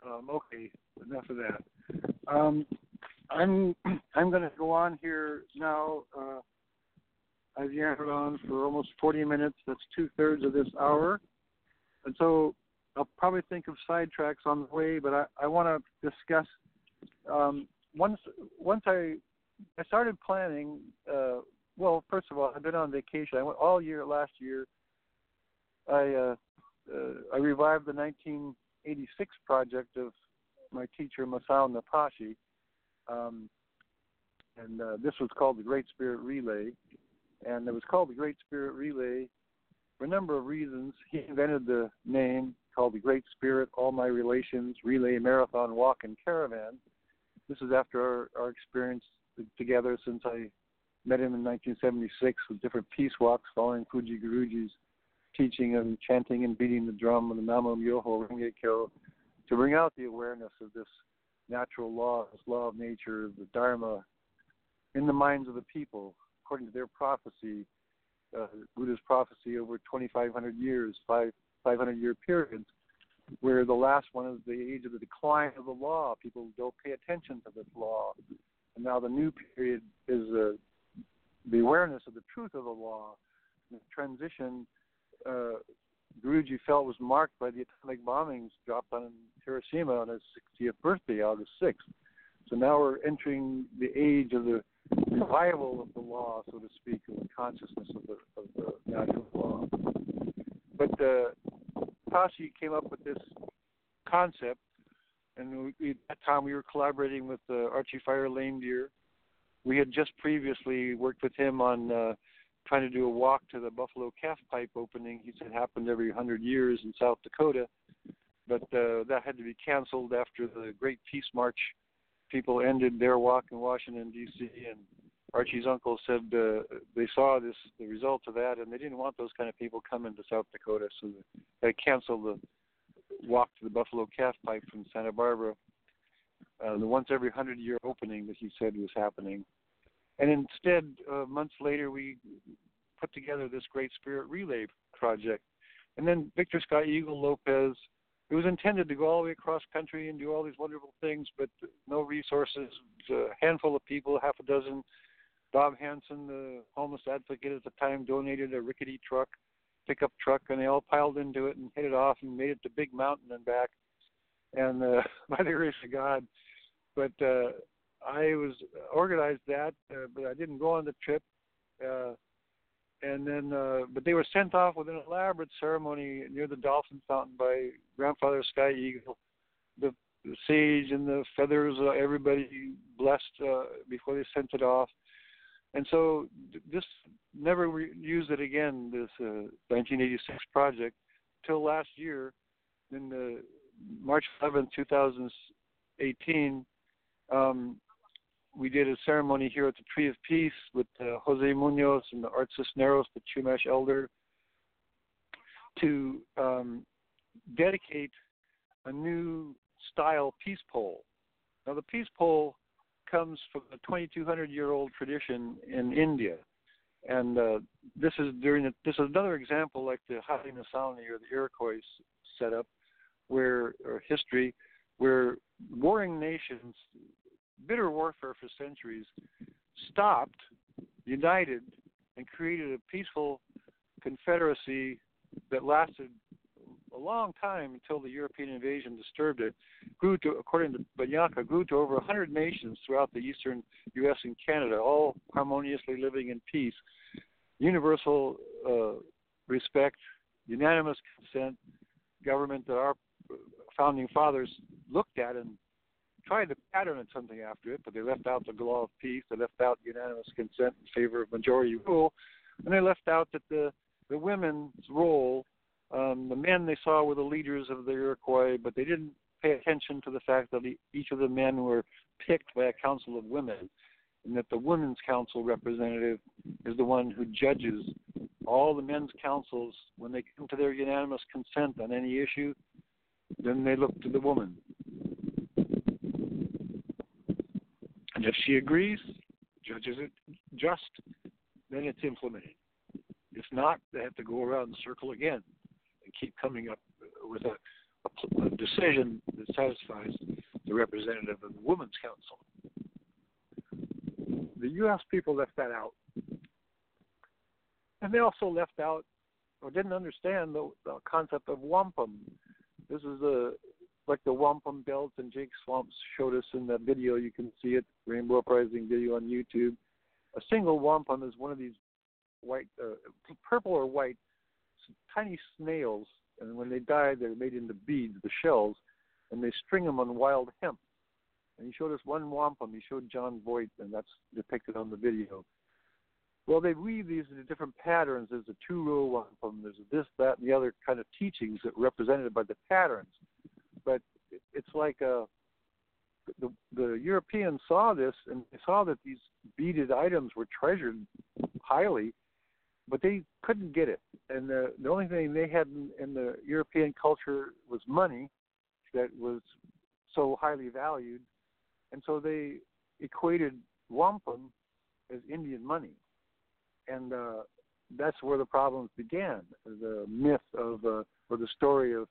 um, okay, enough of that. Um, I'm I'm going to go on here now. Uh, I've yammered on for almost 40 minutes. That's two thirds of this hour, and so I'll probably think of sidetracks on the way. But I, I want to discuss um, once once I I started planning uh, well, first of all, I've been on vacation. I went all year last year. I uh, uh, I revived the 1986 project of my teacher Masao Napashi, um, and uh, this was called the Great Spirit Relay, and it was called the Great Spirit Relay for a number of reasons. He invented the name called the Great Spirit All My Relations Relay Marathon Walk and Caravan. This is after our, our experience together since I met him in 1976 with different peace walks following Fujii Guruji's teaching and chanting and beating the drum and the Namo Myoho Renge Kyo to bring out the awareness of this natural law, this law of nature, the Dharma, in the minds of the people, according to their prophecy, uh, Buddha's prophecy over 2,500 years, five 500 year periods, where the last one is the age of the decline of the law. People don't pay attention to this law, and now the new period is uh, the awareness of the truth of the law. The transition uh, Guruji felt was marked by the atomic bombings dropped on Hiroshima on his 60th birthday, August 6th. So now we're entering the age of the revival of the law, so to speak, of the consciousness of the, of the natural law. But uh, Tashi came up with this concept, and we, at that time we were collaborating with uh, Archie Fire Lame Deer. We had just previously worked with him on uh, trying to do a walk to the Buffalo Calf Pipe opening. He said happened every hundred years in South Dakota, but uh, that had to be canceled after the Great Peace March. People ended their walk in Washington D.C. and Archie's uncle said uh, they saw this the result of that, and they didn't want those kind of people coming to South Dakota, so they canceled the walk to the Buffalo Calf Pipe from Santa Barbara. Uh, the once every hundred year opening that he said was happening, and instead, uh, months later, we put together this Great Spirit Relay project. And then Victor Scott Eagle Lopez, it was intended to go all the way across country and do all these wonderful things, but no resources. A handful of people, half a dozen. Bob Hanson, the homeless advocate at the time, donated a rickety truck, pickup truck, and they all piled into it and hit it off and made it to Big Mountain and back. And uh, by the grace of God, but uh, I was organized that, uh, but I didn't go on the trip. Uh, and then, uh, but they were sent off with an elaborate ceremony near the dolphin fountain by Grandfather Sky Eagle. The, sage and the feathers, uh, everybody blessed uh, before they sent it off. And so, just never re- used it again. This uh, 1986 project till last year, in the March 11, 2018. Um, we did a ceremony here at the Tree of Peace with uh, Jose Munoz and the Art Cisneros, the Chumash elder, to um, dedicate a new style peace pole. Now, the peace pole comes from a 2,200 year old tradition in India. And uh, this is during this is another example like the Haudenosaunee or the Iroquois setup, where or history, where warring nations bitter warfare for centuries, stopped, united, and created a peaceful confederacy that lasted a long time until the European invasion disturbed it. Grew to, according to Banyacya, grew to over 100 nations throughout the eastern U.S. and Canada, all harmoniously living in peace. Universal uh, respect, unanimous consent, government that our founding fathers looked at and tried to pattern something after it, but they left out the law of peace. They left out unanimous consent in favor of majority rule, and they left out that the the women's role, um, the men they saw were the leaders of the Iroquois, but they didn't pay attention to the fact that each of the men were picked by a council of women, and that the women's council representative is the one who judges all the men's councils when they come to their unanimous consent on any issue. Then they look to the woman And if she agrees, judges it just, then it's implemented. If not, they have to go around the circle again keep coming up with a, a, a decision that satisfies the representative of the Women's Council. The U.S. people left that out. And they also left out or didn't understand the, the concept of wampum. This is a like the wampum belt and Jake Swamps showed us in that video. You can see it, Rainbow Uprising video on YouTube. a single wampum is one of these white, uh, purple or white, tiny snails, and when they die, they're made into beads, the shells, and they string them on wild hemp. And he showed us one wampum. He showed Jon Voight, and that's depicted on the video. Well, they weave these into different patterns. There's a two-row wampum. There's this, that, and the other kind of teachings that represented by the patterns. But it's like a the the Europeans saw this and they saw that these beaded items were treasured highly, but they couldn't get it. And the the only thing they had in, in the European culture was money, that was so highly valued, and so they equated wampum as Indian money, and uh, that's where the problems began. The myth of uh, or the story of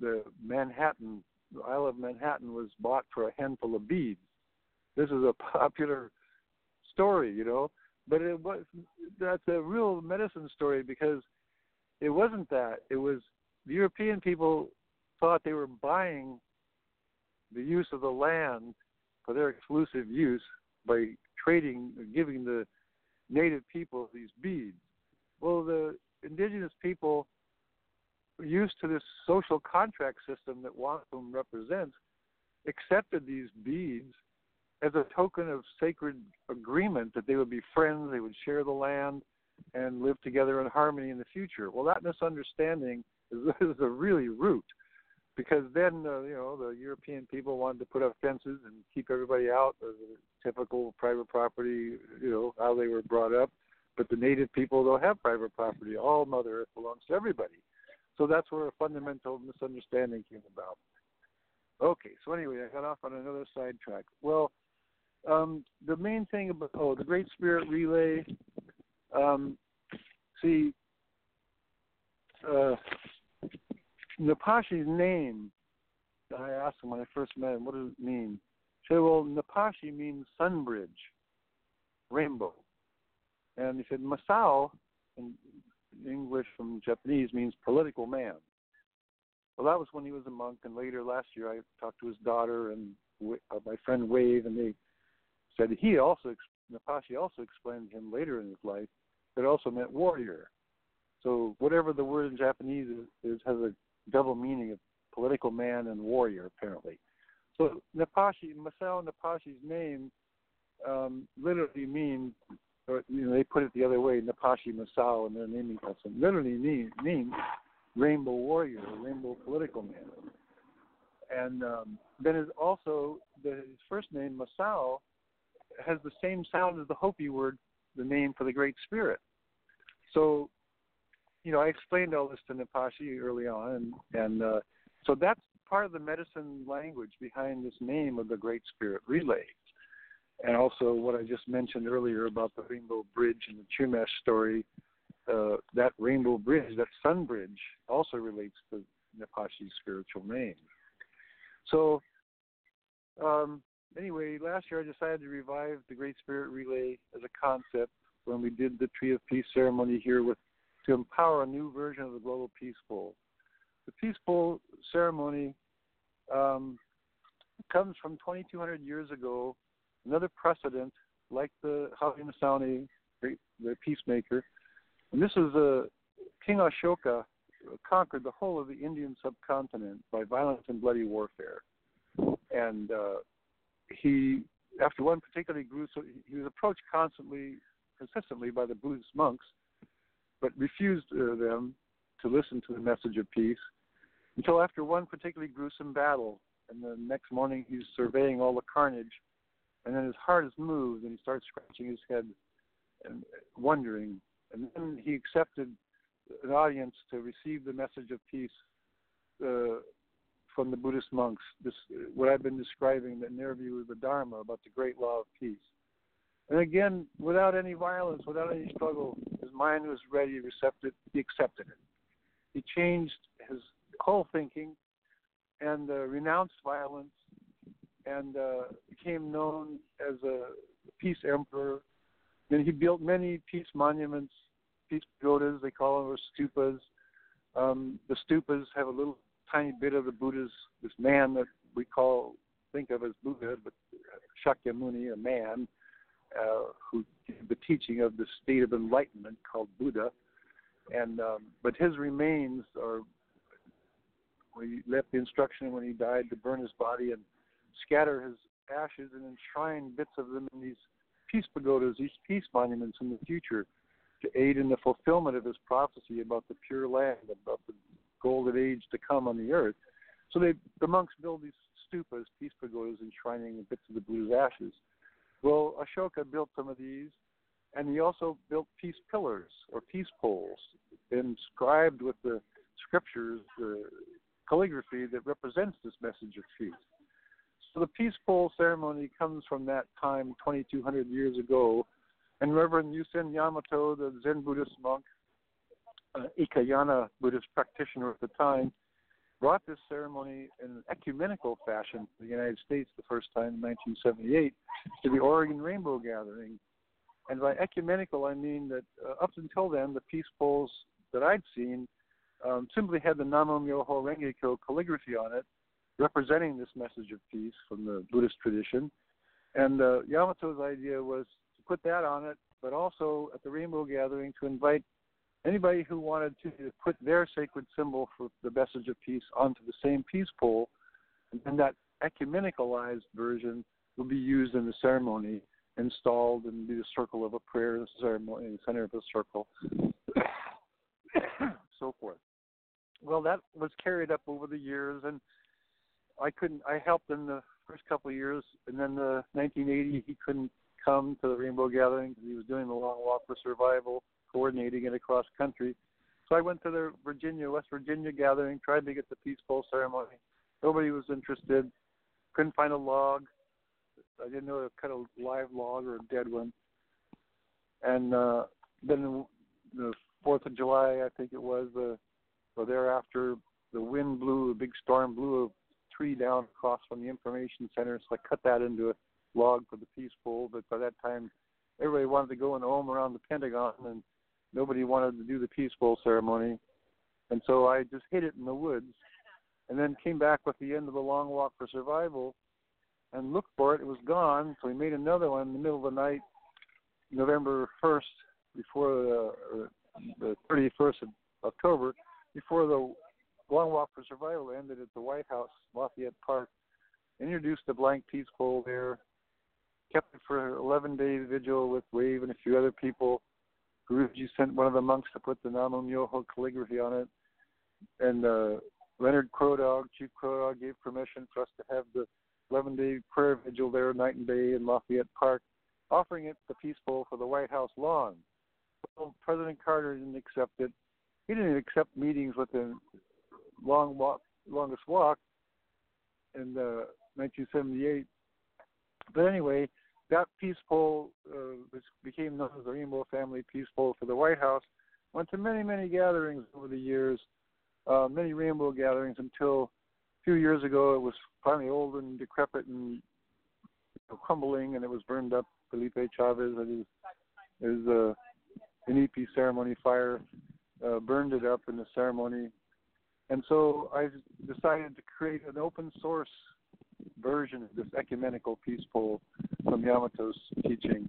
the Manhattan the Isle of Manhattan was bought for a handful of beads. This is a popular story, you know, but it was that's a real medicine story because it wasn't that. It was the European people thought they were buying the use of the land for their exclusive use by trading, giving the native people these beads. Well, the indigenous people used to this social contract system that wampum represents, accepted these beads as a token of sacred agreement that they would be friends, they would share the land, and live together in harmony in the future. Well, that misunderstanding is, is a really root, because then uh, you know the European people wanted to put up fences and keep everybody out, a typical private property, you know how they were brought up. But the native people don't have private property. All Mother Earth belongs to everybody. So that's where a fundamental misunderstanding came about. Okay, so anyway, I got off on another sidetrack. Well, um, the main thing about oh, the Great Spirit Relay. Um, see, uh, Napashi's name. I asked him when I first met him, "What does it mean?" He said, "Well, Napashi means sun bridge, rainbow," and he said Masao, in English from Japanese means political man. Well, that was when he was a monk, and later last year I talked to his daughter and uh, my friend Wave, and they said he also Napashi also explained to him later in his life that it also meant warrior. So whatever the word in Japanese is, is has a double meaning of political man and warrior apparently. So Napashi Masao Napashi's name um, literally means or you know, they put it the other way, Napashi Masao in their naming custom, literally mean, means rainbow warrior, rainbow political man. And um, then is also the, his first name Masao has the same sound as the Hopi word, the name for the Great Spirit. So, you know, I explained all this to Napashi early on, and and uh, so that's part of the medicine language behind this name of the Great Spirit Relay and also what I just mentioned earlier about the Rainbow Bridge and the Chumash story. Uh, that Rainbow Bridge, that Sun Bridge, also relates to Napashi's spiritual name. So, um, anyway, last year I decided to revive the Great Spirit Relay as a concept when we did the Tree of Peace ceremony here with to empower a new version of the Global Peace Bowl. The Peace Bowl ceremony um, comes from 2,200 years ago another precedent like the Haudenosaunee, the peacemaker. And this is a uh, King Ashoka conquered the whole of the Indian subcontinent by violent and bloody warfare. And uh, he, after one particularly gruesome, he was approached constantly, consistently by the Buddhist monks, but refused uh, them to listen to the message of peace until after one particularly gruesome battle. And the next morning he's surveying all the carnage and then his heart is moved, and he starts scratching his head and wondering. And then he accepted an audience to receive the message of peace uh, from the Buddhist monks. This, what I've been describing, that view of the Dharma, about the great law of peace. And again, without any violence, without any struggle, his mind was ready, receptive. He accepted it. He changed his whole thinking and uh, renounced violence and uh, became known as a peace emperor. And he built many peace monuments, peace pagodas, they call them, or stupas. Um, the stupas have a little tiny bit of the Buddha's, this man that we call, think of as Buddha, but Shakyamuni, a man. uh, who gave the teaching of the state of enlightenment called Buddha. And um, but his remains are he left the instruction when he died to burn his body and scatter his ashes and enshrine bits of them in these peace pagodas, these peace monuments in the future to aid in the fulfillment of his prophecy about the pure land, about the golden age to come on the earth. So they, the monks build these stupas, peace pagodas, enshrining bits of the Buddha's ashes. Well, Ashoka built some of these, and he also built peace pillars or peace poles inscribed with the scriptures, the calligraphy that represents this message of peace. So the peace pole ceremony comes from that time, 2,200 years ago, and Reverend Yusen Yamato, the Zen Buddhist monk, uh, Ikayana Buddhist practitioner at the time, brought this ceremony in an ecumenical fashion to the United States the first time in 1978 to the Oregon Rainbow Gathering. And by ecumenical, I mean that uh, up until then, the peace poles that I'd seen um, simply had the Namo Myoho Renge Kyo calligraphy on it, representing this message of peace from the Buddhist tradition. And uh, Yamato's idea was to put that on it, but also at the Rainbow Gathering to invite anybody who wanted to put their sacred symbol for the message of peace onto the same peace pole, and then that ecumenicalized version will be used in the ceremony, installed and be the circle of a prayer ceremony in the center of the circle, so forth. Well, that was carried up over the years, and I couldn't. I helped in the first couple of years, and then the 1980 he couldn't come to the Rainbow Gathering because he was doing the Long Walk for Survival, coordinating it across country. So I went to the Virginia, West Virginia gathering, tried to get the peace pole ceremony. Nobody was interested. Couldn't find a log. I didn't know to cut a live log or a dead one. And uh, then the Fourth of July, I think it was, the or thereafter, the wind blew, a big storm blew a tree down across from the information center. So I cut that into a log for the peace pole. But by that time, everybody wanted to go the home around the Pentagon, and nobody wanted to do the peace pole ceremony. And so I just hid it in the woods, and then came back with the end of the Long Walk for Survival, and looked for it. It was gone. So we made another one in the middle of the night, November 1st, before the, the 31st of October, before the Long Walk for Survival ended at the White House, Lafayette Park. Introduced a blank peace pole there, kept it for 11 day vigil with Wave and a few other people. Guruji sent one of the monks to put the Namo Myoho calligraphy on it, and uh, Leonard Crow Dog, Chief Crow Dog, gave permission for us to have the 11 day prayer vigil there, night and day, in Lafayette Park, offering it the peace pole for the White House lawn. Well, President Carter didn't accept it. He didn't accept meetings with the long walk, longest walk in uh, 1978. But anyway, that peace uh, became known as the Rainbow Family Peace for the White House. Went to many, many gatherings over the years, uh, many rainbow gatherings until a few years ago it was finally old and decrepit and you know, crumbling, and it was burned up. Felipe Chavez and his, his uh, Inipi ceremony fire uh, burned it up in the ceremony. And so I decided to create an open source version of this ecumenical peace pole from Yamato's teaching.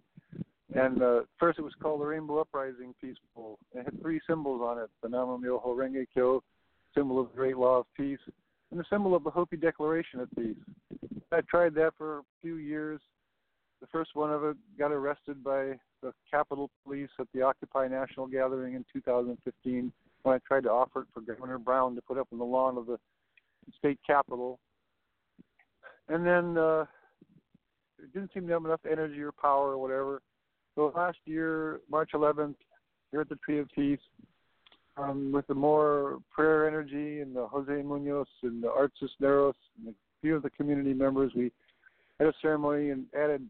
And uh, first it was called the Rainbow Uprising Peace Pole. It had three symbols on it the Namo Myoho Renge Kyo, symbol of the great law of peace, and the symbol of the Hopi Declaration of Peace. I tried that for a few years. The first one of it got arrested by the Capitol Police at the Occupy National Gathering in 2015 when I tried to offer it for Governor Brown to put up on the lawn of the state capitol. And then uh, it didn't seem to have enough energy or power or whatever. So last year, March 11th, here at the Tree of Peace, um, with the more prayer energy and the Jose Munoz and the Art Cisneros and a few of the community members, we had a ceremony and added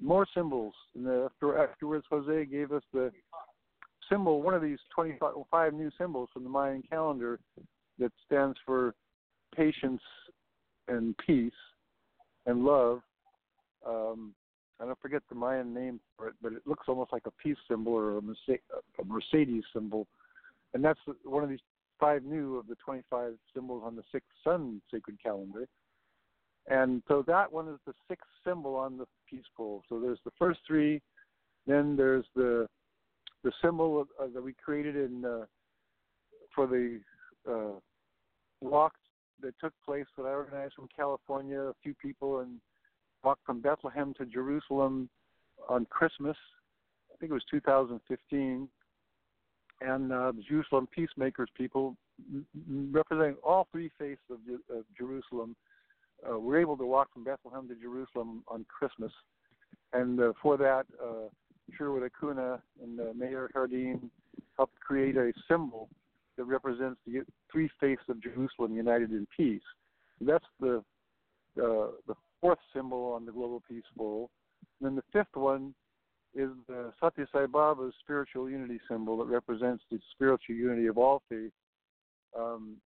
more symbols. And after, afterwards, Jose gave us the symbol, one of these 25 new symbols from the Mayan calendar that stands for patience and peace and love. Um, I don't forget the Mayan name for it, but it looks almost like a peace symbol or a, Mercedes symbol. And that's one of these five new of the 25 symbols on the sixth sun sacred calendar. And so that one is the sixth symbol on the peace pole. So there's the first three, then there's the the symbol of, uh, that we created in uh, for the uh, walk that took place that I organized from California. A few people and walked from Bethlehem to Jerusalem on Christmas. I think it was 2015, and uh, the Jerusalem Peacemakers people, representing all three faiths of, of Jerusalem, uh, were able to walk from Bethlehem to Jerusalem on Christmas. And uh, for that, uh, Sherwood Acuna and uh, Mayor Hardin helped create a symbol that represents the three faiths of Jerusalem united in peace. That's the uh, the fourth symbol on the global peace pole. And then the fifth one is the Satya Sai Baba's spiritual unity symbol that represents the spiritual unity of all faith, um,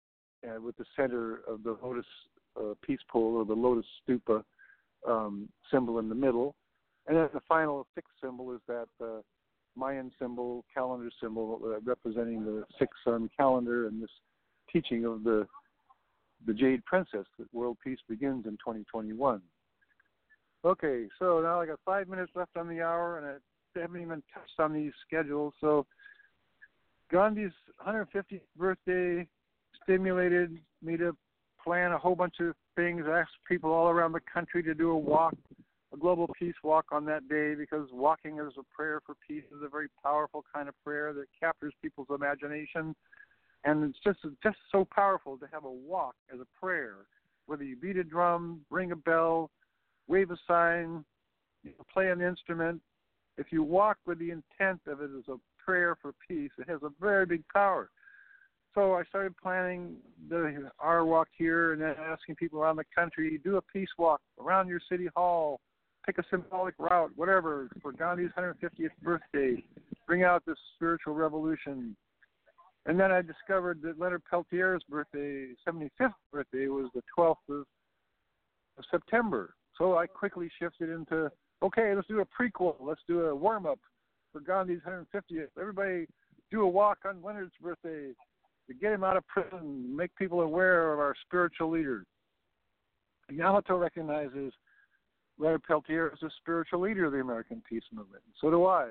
and with the center of the lotus uh, peace pole or the lotus stupa um, symbol in the middle. And then the final sixth symbol is that uh, Mayan symbol, calendar symbol, uh, representing the six sun calendar and this teaching of the the Jade Princess that world peace begins in 2021. Okay, so now I got five minutes left on the hour, and I haven't even touched on these schedules. So Gandhi's 150th birthday stimulated me to plan a whole bunch of things. ask people all around the country to do a walk, a global peace walk on that day, because walking as a prayer for peace is a very powerful kind of prayer that captures people's imagination, and it's just just so powerful to have a walk as a prayer. Whether you beat a drum, ring a bell, wave a sign, play an instrument, if you walk with the intent of it as a prayer for peace, it has a very big power so I started planning the our walk here, and then asking people around the country do a peace walk around your city hall, pick a symbolic route, whatever, for Gandhi's 150th birthday. Bring out this spiritual revolution. And then I discovered that Leonard Peltier's birthday, 75th birthday, was the 12th of, of September. So I quickly shifted into okay, let's do a prequel. Let's do a warm up for Gandhi's 150th. Everybody do a walk on Leonard's birthday to get him out of prison, make people aware of our spiritual leader. Yamato recognizes Leonard Peltier as a spiritual leader of the American peace movement. And So do I.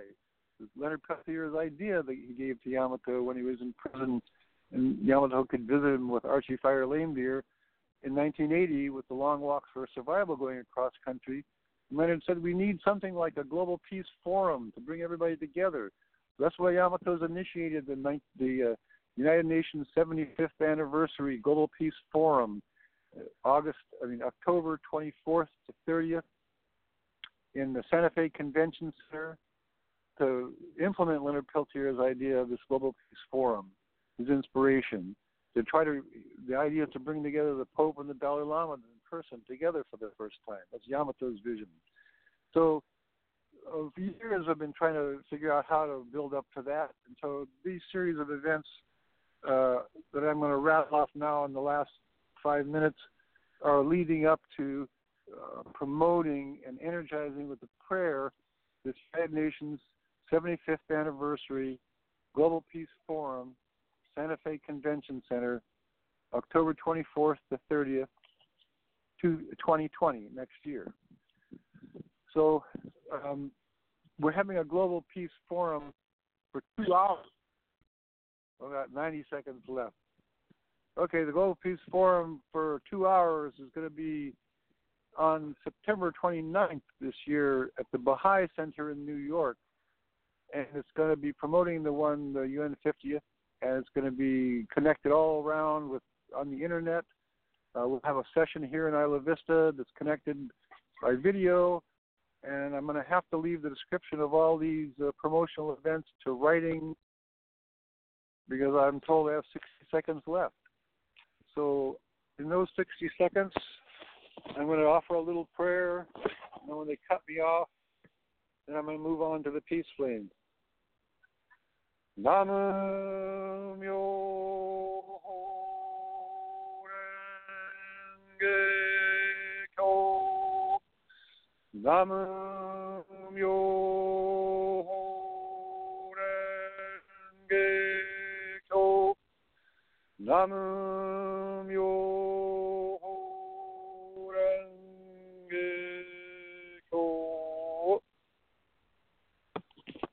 Leonard Peltier's idea that he gave to Yamato when he was in prison, and Yamato could visit him with Archie Fire Lame Deer in 1980 with the Long Walks for Survival going across country. Leonard said we need something like a global peace forum to bring everybody together. That's why Yamato's initiated the, the uh, United Nations 75th Anniversary Global Peace Forum, uh, August, I mean October 24th to 30th, in the Santa Fe Convention Center, to implement Leonard Peltier's idea of this Global Peace Forum, his inspiration, to try to the idea to bring together the Pope and the Dalai Lama in person together for the first time. That's Yamato's vision. So of years I've been trying to figure out how to build up to that. And so these series of events uh, that I'm going to rattle off now in the last five minutes are leading up to uh, promoting and energizing with the prayer this United Nations 75th anniversary Global Peace Forum, Santa Fe Convention Center, October 24th to 30th, to 2020 next year. So um, we're having a Global Peace Forum for two hours we got 90 seconds left. Okay, the Global Peace Forum for two hours is going to be on September 29th this year at the Baha'i Center in New York. And it's going to be promoting the one, the UN 50th, and it's going to be connected all around with on the internet. Uh, we'll have a session here in Isla Vista that's connected by video, and I'm going to have to leave the description of all these uh, promotional events to writing because I'm told I have 60 seconds left. So, in those 60 seconds, I'm going to offer a little prayer. And when they cut me off, then I'm going to move on to the peace flame. Namam yo Namam yo Nam myo